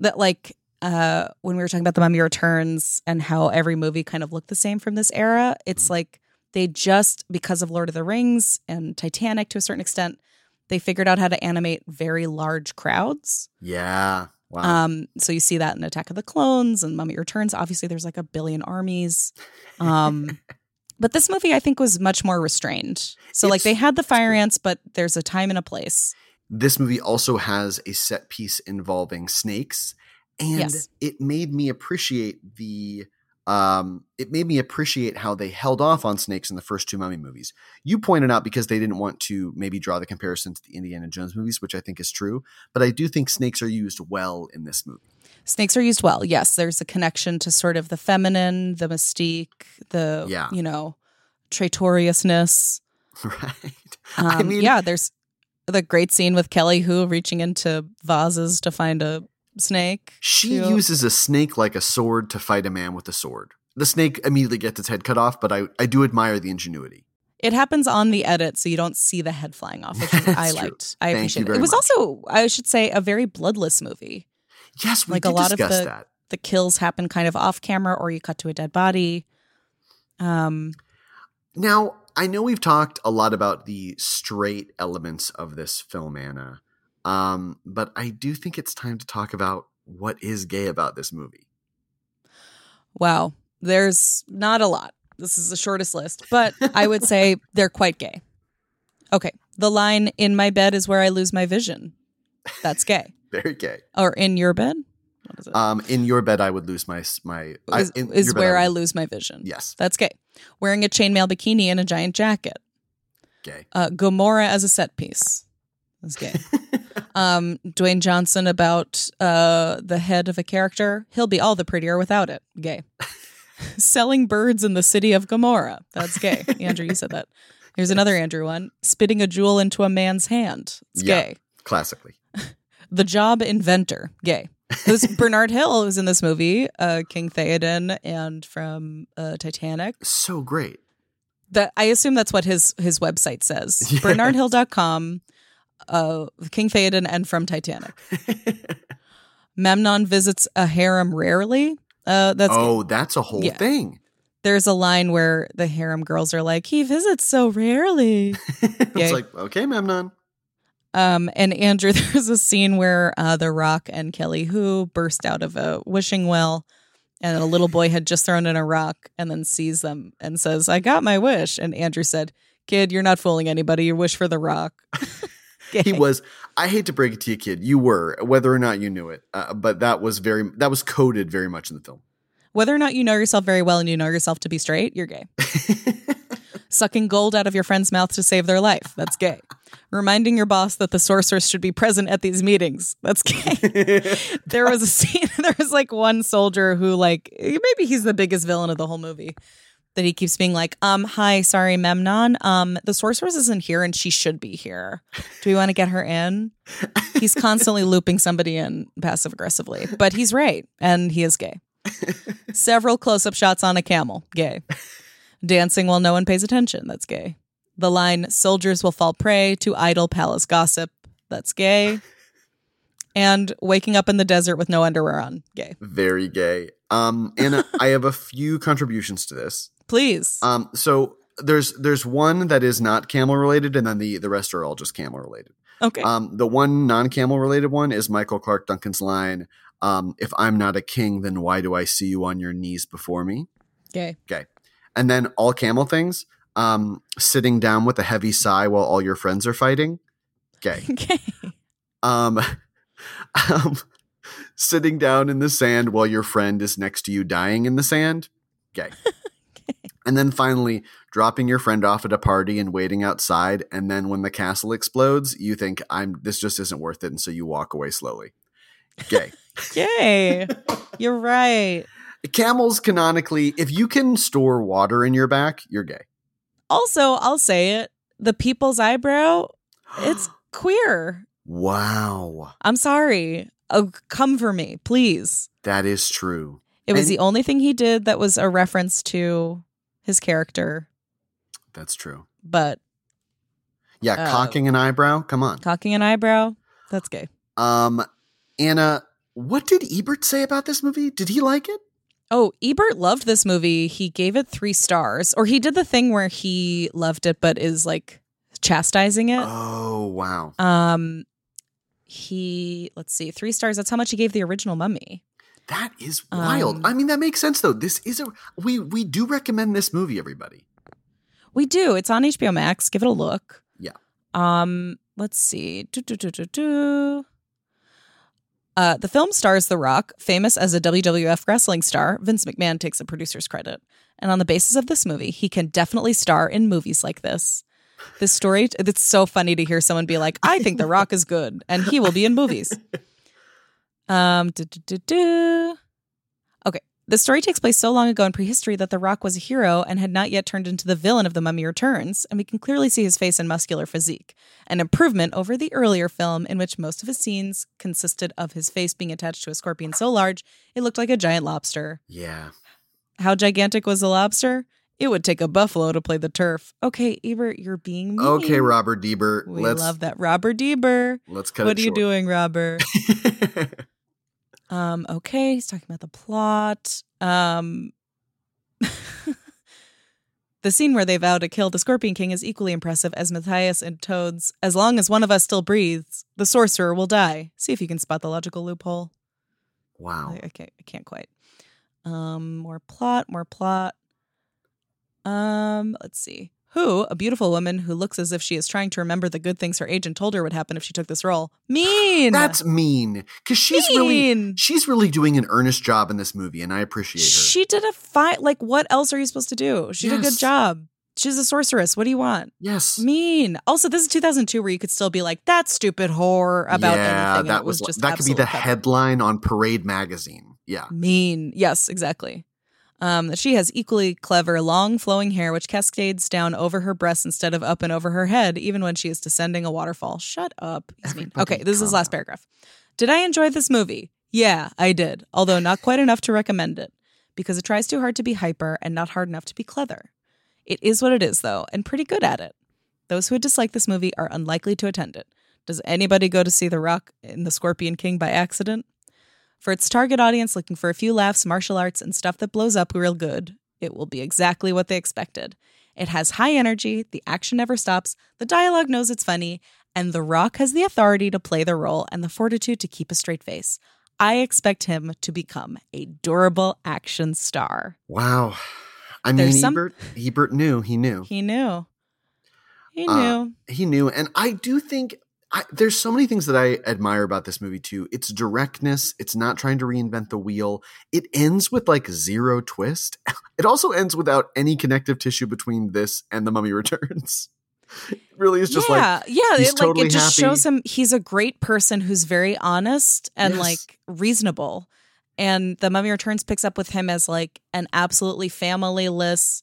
Speaker 1: That like uh when we were talking about the Mummy Returns and how every movie kind of looked the same from this era, it's
Speaker 2: Mhm.
Speaker 1: like they just because of Lord of the Rings and Titanic to a certain extent, they figured out how to animate very large crowds.
Speaker 2: Yeah. Wow.
Speaker 1: Um, so you see that in Attack of the Clones and Mummy Returns. Obviously, there's like a billion armies. Um, [laughs] but this movie, I think, was much more restrained. So like they had the fire ants, but there's a time and a place.
Speaker 2: This movie also has a set piece involving snakes and
Speaker 1: Yes.
Speaker 2: it made me appreciate the um it made me appreciate how they held off on snakes in the first two mummy movies you pointed out because they didn't want to maybe draw the comparison to the indiana jones movies which i think is true but i do think snakes are used well in this movie
Speaker 1: Snakes are used well. Yes, there's a connection to sort of the feminine, the mystique, the
Speaker 2: Yeah.
Speaker 1: you know, traitoriousness. [laughs]
Speaker 2: right
Speaker 1: Um,
Speaker 2: i mean
Speaker 1: yeah, there's the great scene with Kelly Hu reaching into vases to find a snake.
Speaker 2: she
Speaker 1: to-
Speaker 2: uses a snake like a sword to fight a man with a sword the snake immediately gets its head cut off but i i do admire the ingenuity
Speaker 1: It happens on the edit, so you don't see the head flying off, which [laughs] I
Speaker 2: That's true.
Speaker 1: liked. I
Speaker 2: Thank
Speaker 1: appreciate it. It was
Speaker 2: much.
Speaker 1: also, I should say, a very bloodless movie.
Speaker 2: yes we
Speaker 1: Like a lot of the-
Speaker 2: that
Speaker 1: The kills happen kind of off camera, or you cut to a dead body. Um,
Speaker 2: Now, I know we've talked a lot about the straight elements of this film, Anna, um, but I do think it's time to talk about what is gay about this movie.
Speaker 1: wow, there's not a lot. This is the shortest list, but I would say [laughs] they're quite gay. Okay, the line "In my bed is where I lose my vision." That's gay. [laughs]
Speaker 2: Very gay.
Speaker 1: Or in your bed? Is it?
Speaker 2: Um, in your bed, I would lose my my. I-
Speaker 1: is
Speaker 2: in
Speaker 1: is
Speaker 2: your bed,
Speaker 1: where I
Speaker 2: would-
Speaker 1: lose my vision.
Speaker 2: Yes,
Speaker 1: That's gay. Wearing a chainmail bikini and a giant jacket.
Speaker 2: gay.
Speaker 1: Uh, Gomorrah as a set piece. That's gay. [laughs] um, Dwayne Johnson about uh, the head of a character. He'll be all the prettier without it. Gay. [laughs] Selling birds in the city of Gomorrah. That's gay. Andrew, you said that. Here's [laughs] another Andrew one. Spitting a jewel into a man's hand. It's
Speaker 2: Yeah.
Speaker 1: gay.
Speaker 2: Classically,
Speaker 1: The job inventor. Gay. Who's Bernard Hill who's in this movie, uh, King Theoden, and from uh, Titanic.
Speaker 2: so great.
Speaker 1: that I assume that's what his his website says. [laughs]
Speaker 2: Yeah.
Speaker 1: Bernardhill.com, uh, King Theoden, and from Titanic. [laughs] Memnon visits a harem rarely. Uh, that's
Speaker 2: oh, that's a whole
Speaker 1: Yeah.
Speaker 2: thing.
Speaker 1: there's a line where the harem girls are like, "He visits so rarely." [laughs]
Speaker 2: it's
Speaker 1: Gay.
Speaker 2: like okay, Memnon.
Speaker 1: Um, and Andrew, [laughs] there's a scene where uh, The Rock and Kelly Hu burst out of a wishing well, and a little boy had just thrown in a rock, and then sees them and says, "I got my wish." And Andrew said, "Kid, you're not fooling anybody. You wish for the rock." [laughs]
Speaker 2: He was. I hate to break it to you, kid. You were, whether or not you knew it, uh, but that was very. That was coded very much in the film.
Speaker 1: Whether or not you know yourself very well and you know yourself to be straight, you're gay. [laughs] Sucking gold out of your friend's mouth to save their life, that's gay. Reminding your boss that the sorceress should be present at these meetings, that's gay. [laughs] there was a scene, [laughs] there was like one soldier who, like, maybe he's the biggest villain of the whole movie. that he keeps being like, um, hi, sorry, Memnon. Um, the sorceress isn't here and she should be here. Do we want to get her in? He's constantly [laughs] looping somebody in passive aggressively, but he's right, and he is gay. Several close up shots on a camel, gay. Dancing while no one pays attention, that's gay. The line, soldiers will fall prey to idle palace gossip, that's gay. [laughs] And waking up in the desert with no underwear on, gay.
Speaker 2: Very gay. Um, Anna, [laughs] I have a few contributions to this.
Speaker 1: Please.
Speaker 2: Um, so there's there's one that is not camel related, and then the the rest are all just camel related.
Speaker 1: okay.
Speaker 2: Um, the one non camel related one is Michael Clarke Duncan's line. Um, if I'm not a king, then why do I see you on your knees before me?
Speaker 1: gay.
Speaker 2: Okay. And then all camel things. Um, sitting down with a heavy sigh while all your friends are fighting. Gay. [laughs]
Speaker 1: Gay.
Speaker 2: Um, [laughs] um, sitting down in the sand while your friend is next to you dying in the sand. [laughs] Gay. And then finally, dropping your friend off at a party and waiting outside, and then when the castle explodes, you think I'm this just isn't worth it, and so you walk away slowly. Gay.
Speaker 1: Gay. You're right.
Speaker 2: Camels canonically, if you can store water in your back, you're gay.
Speaker 1: Also, I'll say it. The people's eyebrow, it's [gasps] queer.
Speaker 2: wow.
Speaker 1: I'm sorry. Oh, come for me, please.
Speaker 2: That is true.
Speaker 1: It was
Speaker 2: And-
Speaker 1: the only thing he did that was a reference to his character,
Speaker 2: That's true.
Speaker 1: but
Speaker 2: Yeah,
Speaker 1: Uh,
Speaker 2: cocking an eyebrow. Come on.
Speaker 1: cocking an eyebrow, that's gay.
Speaker 2: Um, Anna, what did Ebert say about this movie? Did he like it?
Speaker 1: Oh, Ebert loved this movie. He gave it three stars, or he did the thing where he loved it but is like chastising it.
Speaker 2: Oh, wow.
Speaker 1: Um, he let's see, three stars. That's how much he gave the original Mummy.
Speaker 2: That is wild.
Speaker 1: Um,
Speaker 2: I mean, that makes sense though. This is a we we do recommend this movie, everybody.
Speaker 1: We do. It's on HBO Max. Give it a look.
Speaker 2: Yeah.
Speaker 1: Um. Let's see. Do, do, do, do, do. Uh, the film stars The Rock, famous as a WWF wrestling star. Vince McMahon takes a producer's credit. And on the basis of this movie, he can definitely star in movies like this. This story, it's so funny to hear someone be like, I think The Rock is good and he will be in movies. [laughs] Um, do, do, do, do. Okay. The story takes place so long ago in prehistory that The Rock was a hero and had not yet turned into the villain of The Mummy Returns, and we can clearly see his face and muscular physique, an improvement over the earlier film in which most of his scenes consisted of his face being attached to a scorpion so large it looked like a giant lobster.
Speaker 2: Yeah.
Speaker 1: How gigantic was the lobster? It would take a buffalo to play the turf. Okay, Ebert, you're being mean.
Speaker 2: Okay, Robert Deber.
Speaker 1: We
Speaker 2: let's
Speaker 1: love that. Robert Deber.
Speaker 2: let's cut
Speaker 1: What are you doing, Robert? [laughs] Um, okay, he's talking about the plot. Um [laughs] The scene where they vow to kill the Scorpion King is equally impressive as Mathayus and Toad's As long as one of us still breathes, the sorcerer will die. See if you can spot the logical loophole.
Speaker 2: wow.
Speaker 1: I, I can't I can't quite. Um more plot, more plot. Um, let's see. Hu, a beautiful woman who looks as if she is trying to remember the good things her agent told her would happen if she took this role. Mean.
Speaker 2: That's mean because she's really she's really doing an earnest job in this movie, and I appreciate her.
Speaker 1: She did a fine. Like, what else are you supposed to do? She did a good job. She's a sorceress. What do you want?
Speaker 2: yes.
Speaker 1: Mean. Also, this is 2002, where you could still be like that stupid whore about
Speaker 2: yeah,
Speaker 1: anything.
Speaker 2: that
Speaker 1: was,
Speaker 2: was,
Speaker 1: just
Speaker 2: that could be the
Speaker 1: cover.
Speaker 2: headline on Parade magazine. Yeah.
Speaker 1: Mean. Yes, exactly. Um, she has equally clever, long, flowing hair, which cascades down over her breasts instead of up and over her head, even when she is descending a waterfall. Shut up. He's mean.
Speaker 2: Everybody
Speaker 1: Okay, this is his last paragraph. Did I enjoy this movie? Yeah, I did, although not quite enough to recommend it, because it tries too hard to be hyper and not hard enough to be clever. It is what it is, though, and pretty good at it. Those who would dislike this movie are unlikely to attend it. Does anybody go to see The Rock in The Scorpion King by accident? For its target audience looking for a few laughs, martial arts, and stuff that blows up real good, it will be exactly what they expected. It has high energy, the action never stops, the dialogue knows it's funny, and The Rock has the authority to play the role and the fortitude to keep a straight face. I expect him to become a durable action star.
Speaker 2: Wow. I mean,
Speaker 1: There's some-
Speaker 2: Ebert, Ebert knew. He knew.
Speaker 1: He knew. He
Speaker 2: Uh,
Speaker 1: knew.
Speaker 2: he knew and i do think I, there's so many things that i admire about this movie too its directness it's not trying to reinvent the wheel it ends with like zero twist [laughs] it also ends without any connective tissue between this and the mummy [laughs] returns it really is just
Speaker 1: yeah,
Speaker 2: like
Speaker 1: yeah. It, like it just
Speaker 2: happy.
Speaker 1: shows him he's a great person who's very honest and
Speaker 2: Yes.
Speaker 1: like reasonable. And the Mummy Returns picks up with him as like an absolutely familyless,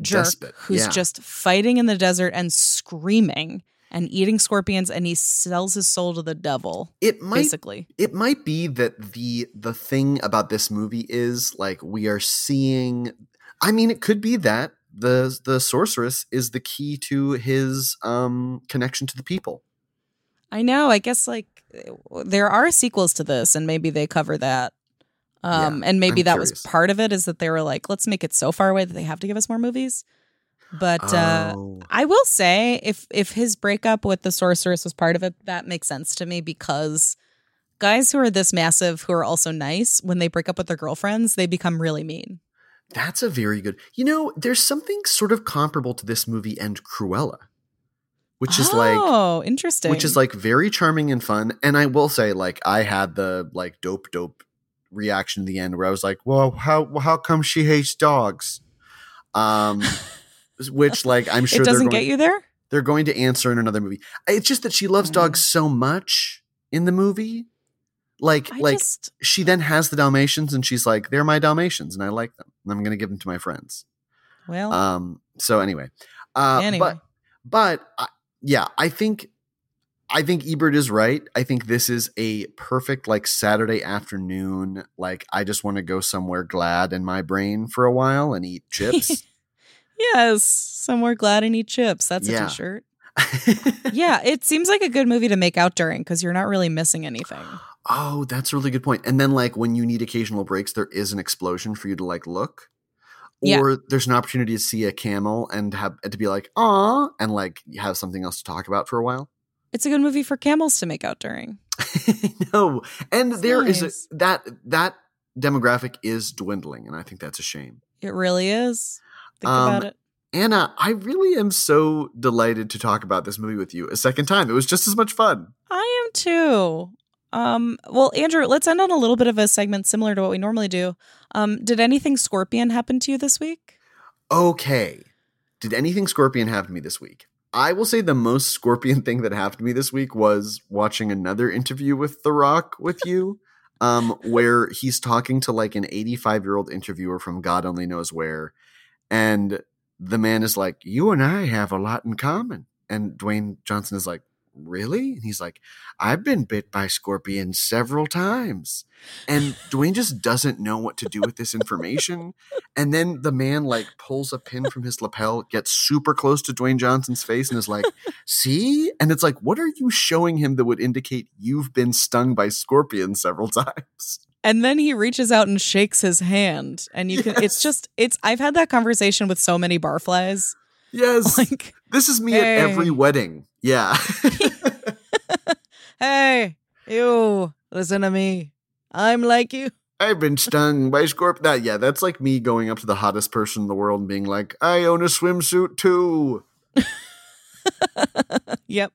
Speaker 1: jerk
Speaker 2: Despot,
Speaker 1: who's
Speaker 2: yeah.
Speaker 1: just fighting in the desert and screaming and eating scorpions and he sells his soul to the devil
Speaker 2: It might
Speaker 1: basically.
Speaker 2: It might be that the the thing about this movie is like we are seeing i mean it could be that the the sorceress is the key to his um connection to the people.
Speaker 1: I know. I guess like there are sequels to this and maybe they cover that. Um and maybe
Speaker 2: I'm
Speaker 1: that was part of it is that they were like let's make it so far away that they have to give us more movies but uh
Speaker 2: Oh.
Speaker 1: I will say if if his breakup with the sorceress was part of it, that makes sense to me because guys who are this massive who are also nice, when they break up with their girlfriends, they become really mean.
Speaker 2: that's a very good you know there's something sort of comparable to this movie and cruella which is like
Speaker 1: Oh, interesting.
Speaker 2: which is like very charming and fun and i will say like i had the like dope dope reaction at the end where i was like well how how come she hates dogs um [laughs] which like i'm sure
Speaker 1: it doesn't
Speaker 2: going,
Speaker 1: get you there?
Speaker 2: they're going to answer in another movie it's just that she loves
Speaker 1: Mm.
Speaker 2: dogs so much in the movie like
Speaker 1: I
Speaker 2: like
Speaker 1: just
Speaker 2: she then has the dalmatians and she's like they're my dalmatians and i like them and i'm going to give them to my friends
Speaker 1: well
Speaker 2: um so anyway uh
Speaker 1: anyway.
Speaker 2: but but I, yeah, I think I think Ebert is right. I think this is a perfect like Saturday afternoon. Like I just want to go somewhere glad in my brain for a while and eat [laughs] chips.
Speaker 1: Yes, somewhere glad and eat chips. That's
Speaker 2: Yeah.
Speaker 1: a t-shirt. [laughs] Yeah, it seems like a good movie to make out during because you're not really missing anything.
Speaker 2: oh, that's a really good point. And then like when you need occasional breaks, there is an explosion for you to like look.
Speaker 1: Yeah.
Speaker 2: Or there's an opportunity to see a camel and have to be like, "Aw," and like have something else to talk about for a while.
Speaker 1: It's a good movie for camels to make out during. [laughs]
Speaker 2: no, and
Speaker 1: It's
Speaker 2: there is
Speaker 1: nice.
Speaker 2: a, that that demographic is dwindling, and I think that's a shame.
Speaker 1: It really is. Think
Speaker 2: Um,
Speaker 1: about it.
Speaker 2: Anna, I really am so delighted to talk about this movie with you a second time. It was just as much fun.
Speaker 1: I am too. Um, well, Andrew, let's end on a little bit of a segment similar to what we normally do. Um, did anything Scorpion happen to you this week?
Speaker 2: Okay, did anything Scorpion happen to me this week? I will say the most Scorpion [laughs] thing that happened to me this week was watching another interview with The Rock with you, [laughs] um, where he's talking to like an 85 year old interviewer from God only knows where, and the man is like, "You and I have a lot in common," and Dwayne Johnson is like, "Really?" And he's like, "I've been bit by scorpions several times," and Dwayne just doesn't know what to do with this information. And then the man like pulls a pin from his lapel, gets super close to Dwayne Johnson's face, and is like, "See?" And it's like, what are you showing him that would indicate you've been stung by scorpions several [laughs] times?
Speaker 1: And then he reaches out and shakes his hand, and you can.
Speaker 2: Yes.
Speaker 1: It's just. It's. I've had that conversation with so many barflies.
Speaker 2: Yes, [laughs]
Speaker 1: Like,
Speaker 2: this is me at every wedding. Yeah. [laughs]
Speaker 1: hey, you listen to me. I'm like you.
Speaker 2: I've been stung by scorpion. That yeah, that's like me going up to the hottest person in the world and being like, "I own a swimsuit too." [laughs]
Speaker 1: Yep.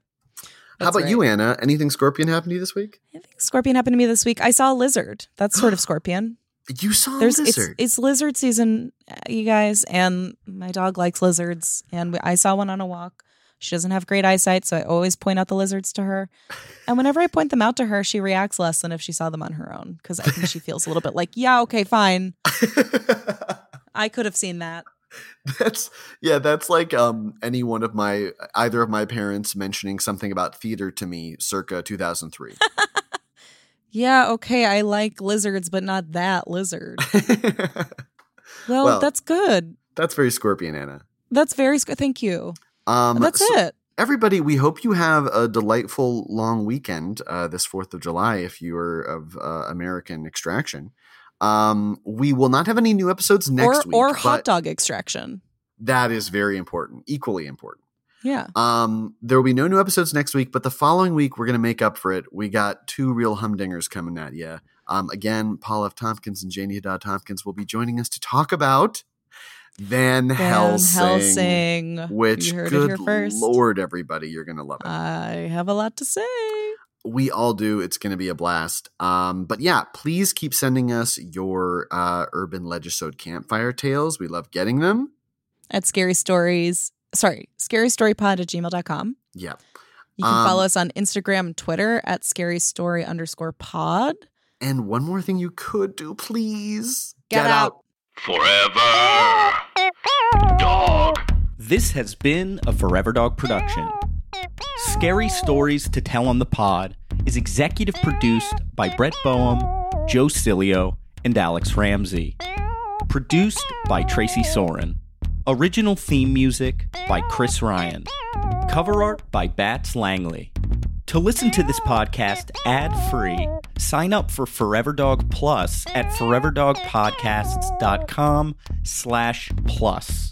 Speaker 2: How about you, Anna? Anything scorpion happened to you this week?
Speaker 1: I think Scorpion happened to me this week. I saw a lizard. That's sort of [gasps] Scorpion.
Speaker 2: You saw a
Speaker 1: There's
Speaker 2: lizard.
Speaker 1: it's it's lizard season, uh, you guys, and my dog likes lizards. And we, I saw one on a walk. She doesn't have great eyesight, so I always point out the lizards to her. [laughs] And whenever I point them out to her, she reacts less than if she saw them on her own because I think she [laughs] feels a little bit like, yeah, okay, fine, [laughs] I could have seen that. [laughs]
Speaker 2: that's yeah, that's like um any one of my either of my parents mentioning something about theater to me circa 2003. [laughs]
Speaker 1: Yeah, okay, I like lizards, but not that lizard. [laughs] Well,
Speaker 2: Well,
Speaker 1: that's good.
Speaker 2: that's very scorpion, Anna.
Speaker 1: That's very sc- thank you.
Speaker 2: Um
Speaker 1: That's
Speaker 2: so-
Speaker 1: it.
Speaker 2: everybody, we hope you have a delightful long weekend uh, this 4th of July if you are of uh, American extraction. Um, we will not have any new episodes next
Speaker 1: or
Speaker 2: week.
Speaker 1: or hot dog extraction.
Speaker 2: That is very important, equally important.
Speaker 1: Yeah.
Speaker 2: Um, there will be no new episodes next week, but the following week we're going to make up for it. We got two real humdingers coming at you. Um, again, Paul F. Tompkins and Janie Haddad Tompkins will be joining us to talk about Van,
Speaker 1: Van
Speaker 2: Helsing,
Speaker 1: Helsing.
Speaker 2: which good
Speaker 1: it here first.
Speaker 2: lord, everybody, you're going to love it.
Speaker 1: I have a lot to say.
Speaker 2: We all do. It's going to be a blast. Um, but yeah, please keep sending us your uh, urban legisode campfire tales. We love getting them.
Speaker 1: At scary stories. Sorry, scary story pod at gmail.com.
Speaker 2: Yeah.
Speaker 1: You can
Speaker 2: Um,
Speaker 1: follow us on Instagram and Twitter at scary story underscore pod.
Speaker 2: And one more thing you could do, please
Speaker 1: Get out.
Speaker 3: Forever. Dog.
Speaker 4: This has been a Forever Dog production. Scary Stories to Tell on the Pod is executive produced by Brett Boehm, Joe Cilio, and Alex Ramsey. Produced by Tracy Soren. Original theme music by Chris Ryan. Cover art by Bats Langley. To listen to this podcast ad free, sign up for Forever Dog Plus at foreverdogpodcasts.com slash plus.